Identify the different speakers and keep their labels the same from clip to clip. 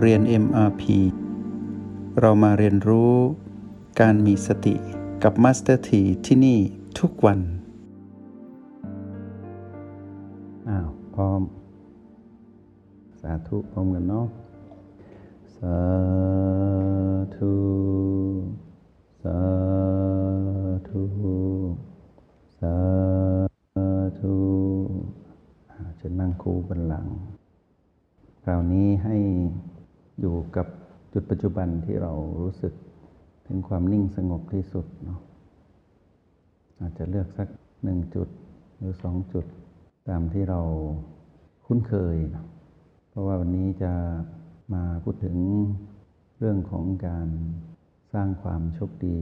Speaker 1: เรียน MRP เรามาเรียนรู้การมีสติกับ Master T ที่ที่นี่ทุกวัน อ้าวพร้อม สาธุพร้อมกันเนาะ สาธุ สาธุ สาธุจะนั่งคูบันหลังคราวนี้ให้ อยู่กับจุดปัจจุบันที่เรารู้สึกถึงความนิ่งสงบที่สุดเนาะอาจจะเลือกสักหนึ่งจุดหรือสองจุดตามที่เราคุ้นเคยเนะเพราะว่าวันนี้จะมาพูดถึงเรื่องของการสร้างความโชคดี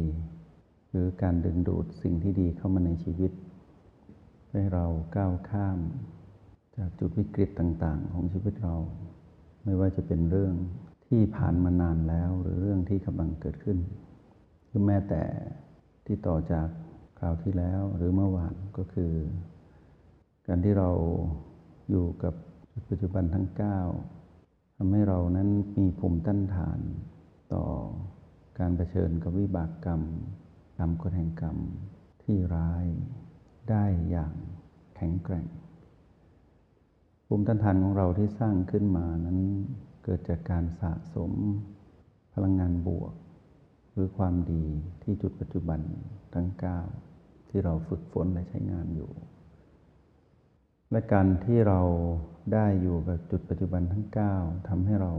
Speaker 1: หรือการดึงดูดสิ่งที่ดีเข้ามาในชีวิต ให้เราก้าวข้าม จากจุดวิกฤตต่าง ๆ ของชีวิตเรา ไม่ว่าจะเป็นเรื่อง ที่ผ่านมานานแล้วหรือเรื่องที่กำลังเกิดขึ้นหรือแม้แต่ที่ต่อจากคราวที่แล้วหรือเมื่อวานก็คือ การที่เราอยู่กับปัจจุบันทั้ง 9ทำให้เรานั้นมีภูมิต้านทานต่อการเผชิญกับวิบากกรรมกรรมกฎแห่งกรรมที่ร้ายได้อย่างแข็งแกร่ง ภูมิต้านทานของเราที่สร้างขึ้นมานั้น เกิดจากการสะสมพลังงานบวก หรือความดีที่จุดปัจจุบันทั้ง 9 ที่เราฝึกฝนและใช้งานอยู่ และการที่เราได้อยู่กับจุดปัจจุบันทั้ง 9ทำให้เรา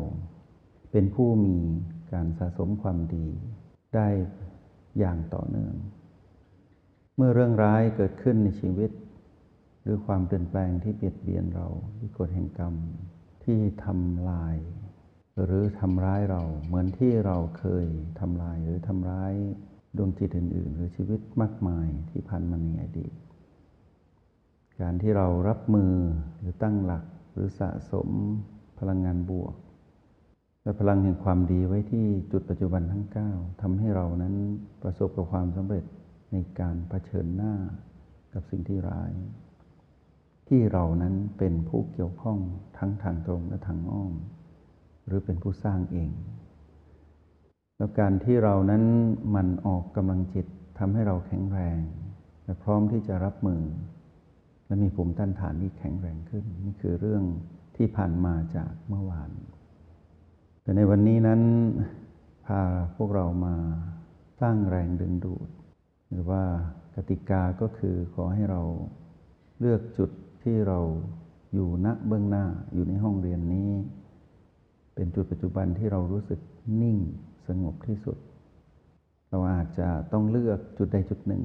Speaker 1: เป็นผู้มีการสะสมความดี ได้อย่างต่อเนื่อง เมื่อเรื่องร้ายเกิดขึ้นในชีวิต หรือความเปลี่ยนแปลงที่เบียดเบียนเราที่กฎแห่งกรรมที่ทำลาย หรือทำร้ายเราเหมือนที่เราเคยทำลายหรือทำร้ายดวงจิตอื่น ๆ หรือชีวิตมากมายที่ผ่านมาในอดีต การที่เรารับมือหรือตั้งหลักหรือสะสมพลังงานบวก และพลังแห่งความดีไว้ที่จุดปัจจุบันทั้ง 9ทำให้เรานั้นประสบกับความสำเร็จในการเผชิญหน้ากับสิ่งที่ร้าย ที่เรานั้นเป็นผู้เกี่ยวข้องทั้งทางตรงและทางอ้อม หรือเป็นผู้สร้างเอง แล้วการที่เรานั้นมันออกกำลังจิตทำให้เราแข็งแรง และพร้อมที่จะรับมือ และมีภูมิต้านทานที่แข็งแรงขึ้น นี่คือเรื่องที่ผ่านมาจากเมื่อวาน แต่ในวันนี้นั้นพาพวกเรามาสร้างแรงดึงดูด หรือว่ากติกาก็คือขอให้เราเลือกจุดที่เราอยู่ณเบื้องหน้าอยู่ในห้องเรียนนี้ จุดปัจจุบันที่เรารู้สึกนิ่งสงบที่สุด เราอาจจะต้องเลือกจุดใดจุดหนึ่ง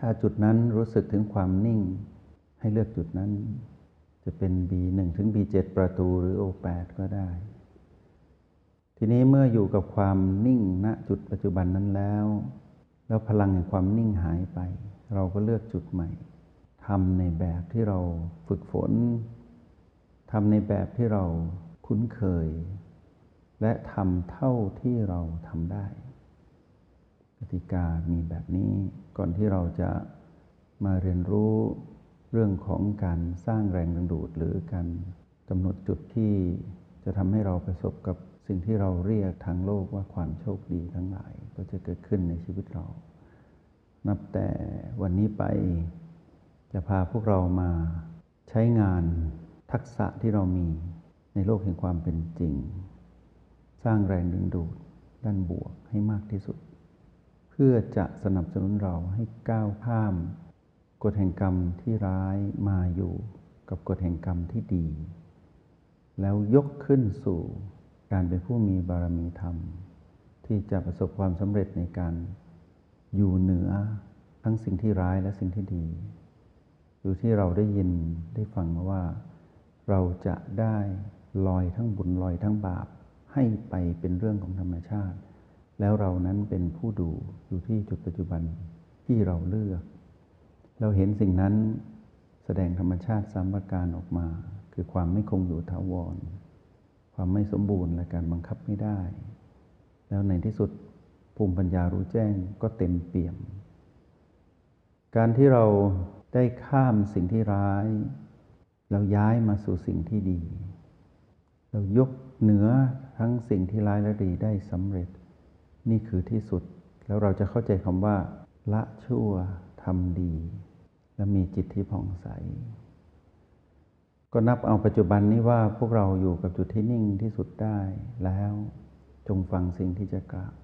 Speaker 1: ถ้าจุดนั้นรู้สึกถึงความนิ่ง ให้เลือกจุดนั้น จะเป็น B1 ถึง B7 ประตูหรือ O8 ก็ได้ ทีนี้เมื่ออยู่กับความนิ่งณจุดปัจจุบันนั้นแล้ว แล้วพลังแห่งความนิ่งหายไป เราก็เลือกจุดใหม่ทำในแบบที่เราฝึกฝนทำในแบบที่เรา คุ้นเคย และทำเท่าที่เราทำได้ กติกามีแบบนี้ก่อนที่เราจะมาเรียนรู้เรื่องของการสร้างแรงดึงดูด หรือการกำหนดจุดที่จะทำให้เราประสบกับสิ่งที่เราเรียกทางโลกว่าความโชคดีทั้งหลายก็จะเกิดขึ้นในชีวิตเรา นับแต่วันนี้ไปจะพาพวกเรามาใช้งานทักษะที่เรามี ในโลกแห่งความเป็นจริง สร้างแรงดึงดูดด้านบวกให้มากที่สุด เพื่อจะสนับสนุนเราให้ก้าวข้าม กฎแห่งกรรมที่ร้ายมาอยู่กับกฎแห่งกรรมที่ดี แล้วยกขึ้นสู่การเป็นผู้มีบารมีธรรม ที่จะประสบความสำเร็จในการอยู่เหนือทั้งสิ่งที่ร้ายและสิ่งที่ดี อยู่ที่เราได้ยินได้ฟังมาว่า เราจะได้ ลอยทั้งบุญลอยทั้งบาป ให้ไปเป็นเรื่องของธรรมชาติ แล้วเรานั้นเป็นผู้ดูอยู่ที่จุดปัจจุบันที่เราเลือก เราเห็นสิ่งนั้นแสดงธรรมชาติสามประการออกมา คือความไม่คงอยู่ถาวร ความไม่สมบูรณ์และการบังคับไม่ได้ แล้วในที่สุดภูมิปัญญารู้แจ้งก็เต็มเปี่ยม การที่เราได้ข้ามสิ่งที่ร้ายแล้วย้ายมาสู่สิ่งที่ดี เรายกเหนือทั้งสิ่งที่ร้ายและดีได้สำเร็จ นี่คือที่สุด แล้วเราจะเข้าใจคำว่า ละชั่วทำดี และมีจิตที่ผ่องใส ก็นับเอาปัจจุบันนี้ว่าพวกเราอยู่กับจุดที่นิ่งที่สุดได้แล้วจงฟังสิ่งที่จะกล่าว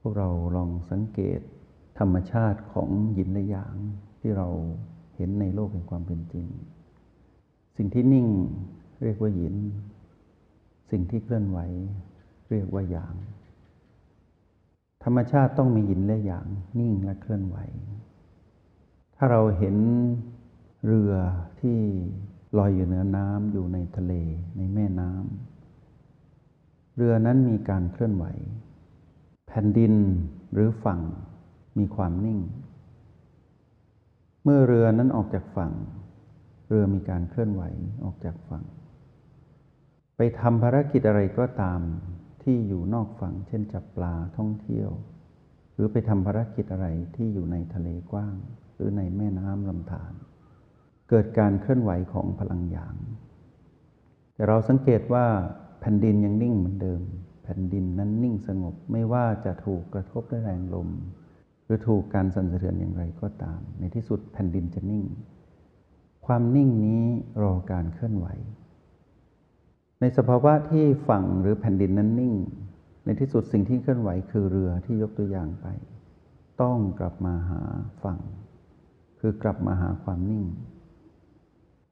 Speaker 1: พวกเราลองสังเกตธรรมชาติของหยินและหยางที่เราเห็นในโลกแห่งความเป็นจริง สิ่งที่นิ่งเรียกว่าหยิน สิ่งที่เคลื่อนไหว เรียกว่าหยาง ธรรมชาติต้องมีหยินและหยางนิ่งและเคลื่อนไหว ถ้าเราเห็นเรือที่ลอยอยู่เหนือน้ำอยู่ในทะเลในแม่น้ำเรือนั้นมีการเคลื่อนไหว แผ่นดินหรือฝั่งมีความนิ่ง เมื่อเรือนั้นออกจากฝั่ง เรือมีการเคลื่อนไหวออกจากฝั่ง ไปทำภารกิจอะไรก็ตามที่อยู่นอกฝั่ง เช่นจับปลาท่องเที่ยว หรือไปทำภารกิจอะไรที่อยู่ในทะเลกว้าง หรือในแม่น้ำลำธารเกิดการเคลื่อนไหวของพลังหยาง แต่เราสังเกตว่าแผ่นดินยังนิ่งเหมือนเดิม แผ่นดินนั้นนิ่งสงบไม่ว่าจะถูกกระทบด้วยแรงลม หรือถูกการสั่นสะเทือนอย่างไรก็ตาม ในที่สุดแผ่นดินจะนิ่ง ความนิ่งนี้รอการเคลื่อนไหว ในสภาวะที่ฝั่งหรือแผ่นดินนั้นนิ่ง ในที่สุดสิ่งที่เคลื่อนไหวคือเรือที่ยกตัวอย่างไป ต้องกลับมาหาฝั่ง คือกลับมาหาความนิ่ง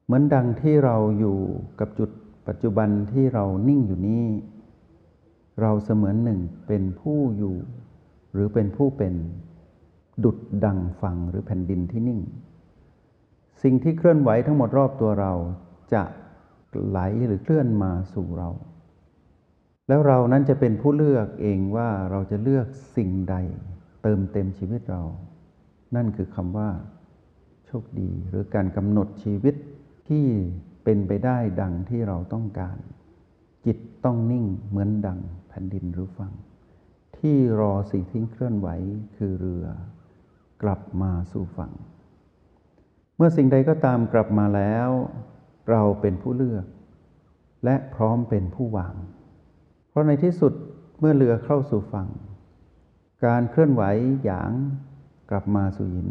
Speaker 1: เหมือนดังที่เราอยู่กับจุดปัจจุบันที่เรานิ่งอยู่นี้ เราเสมือนหนึ่งเป็นผู้อยู่ หรือเป็นผู้เป็น ดุดดังฝั่งหรือแผ่นดินที่นิ่ง สิ่งที่เคลื่อนไหวทั้งหมดรอบตัวเราจะ ไหลหรือเคลื่อนมาสู่เรา แล้วเรานั้นจะเป็นผู้เลือกเองว่าเราจะเลือกสิ่งใด เติมเต็มชีวิตเรา นั่นคือคำว่า โชคดี หรือการกำหนดชีวิตที่เป็นไปได้ดังที่เราต้องการ จิตต้องนิ่งเหมือนดังแผ่นดินหรือฝั่งที่รอสิ่งที่เคลื่อนไหวคือเรือกลับมาสู่ฝั่ง เมื่อสิ่งใดก็ตามกลับมาแล้ว เราเป็นผู้เลือก และพร้อมเป็นผู้วาง เพราะในที่สุดเมื่อเรือเข้าสู่ฝั่ง การเคลื่อนไหวหยางกลับมาสู่หิน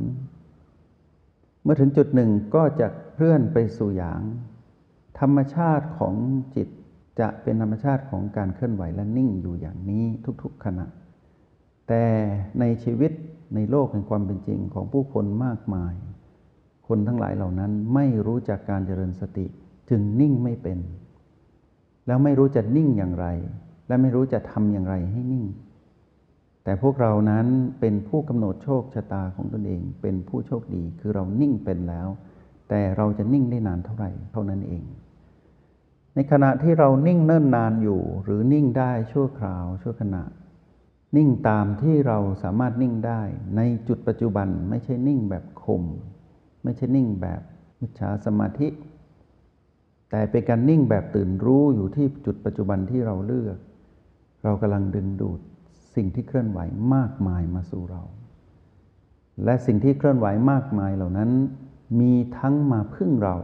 Speaker 1: เมื่อถึงจุดหนึ่งก็จะเคลื่อนไปสู่หยาง ธรรมชาติของจิตจะเป็นธรรมชาติของการเคลื่อนไหวและนิ่งอยู่อย่างนี้ทุกๆขณะ แต่ในชีวิตในโลกแห่งความเป็นจริงของผู้คนมากมาย คนทั้งหลายเหล่านั้นไม่รู้จักการเจริญสติ จึงนิ่งไม่เป็น แล้วไม่รู้จะนิ่งอย่างไร และไม่รู้จะทำอย่างไรให้นิ่ง แต่พวกเรานั้นเป็นผู้กำหนดโชคชะตาของตนเอง เป็นผู้โชคดีคือเรานิ่งเป็นแล้ว แต่เราจะนิ่งได้นานเท่าไหร่เท่านั้นเอง ในขณะที่เรานิ่งเนิ่นนานอยู่ หรือนิ่งได้ชั่วคราวชั่วขณะนิ่งตามที่เราสามารถนิ่งได้ในจุดปัจจุบันไม่ใช่นิ่งแบบข่ม ไม่ใช่นิ่งแบบมิจฉาสมาธิ แต่เป็นการนิ่งแบบตื่นรู้อยู่ที่จุดปัจจุบันที่เราเลือก เรากำลังดึงดูดสิ่งที่เคลื่อนไหวมากมายมาสู่เรา และสิ่งที่เคลื่อนไหวมากมายเหล่านั้น มีทั้งมาพึ่งเรา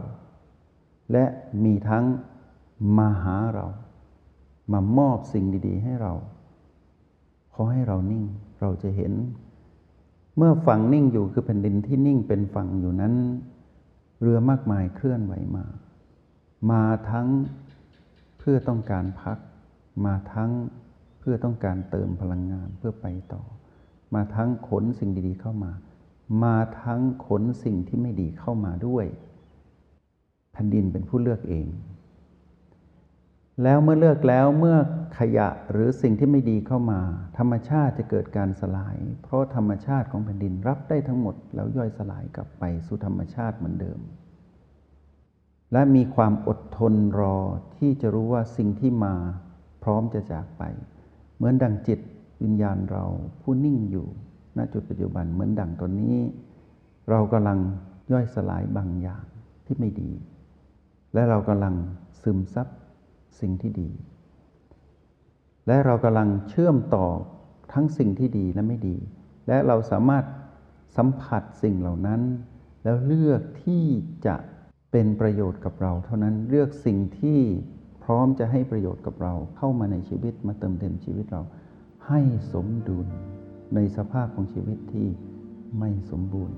Speaker 1: และมีทั้งมาหาเรา มามอบสิ่งดี ๆ ให้เราขอให้เรานิ่งเราจะเห็น เมื่อฝั่งนิ่งอยู่คือแผ่นดินที่นิ่งเป็นฝั่งอยู่นั้น เรือมากมายเคลื่อนไหวมา มาทั้งเพื่อต้องการพัก มาทั้งเพื่อต้องการเติมพลังงานเพื่อไปต่อ มาทั้งขนสิ่งดีๆเข้ามา มาทั้งขนสิ่งที่ไม่ดีเข้ามาด้วยแผ่นดินเป็นผู้เลือกเอง แล้วเมื่อเลือกแล้วเมื่อขยะหรือสิ่งที่ไม่ดีเข้ามา ธรรมชาติจะเกิดการสลาย เพราะธรรมชาติของแผ่นดินรับได้ทั้งหมด แล้วย่อยสลายกลับไปสู่ธรรมชาติเหมือนเดิม และมีความอดทนรอที่จะรู้ว่าสิ่งที่มาพร้อมจะจากไป เหมือนดังจิตวิญญาณเราผู้นิ่งอยู่ณจุดปัจจุบันเหมือนดังตอนนี้ เรากำลังย่อยสลายบางอย่างที่ไม่ดี และเรากำลังซึมซับ สิ่งที่ดี และเรากำลังเชื่อมต่อทั้งสิ่งที่ดีและไม่ดี และเราสามารถสัมผัสสิ่งเหล่านั้น แล้วเลือกที่จะเป็นประโยชน์กับเรา เท่านั้นเลือกสิ่งที่พร้อมจะให้ประโยชน์กับเราเข้ามาในชีวิตมาเติมเต็มชีวิตเรา ให้สมดุลในสภาพของชีวิตที่ไม่สมบูรณ์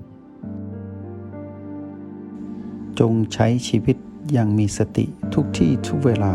Speaker 1: จงใช้ชีวิตอย่างมีสติทุกที่ทุกเวลา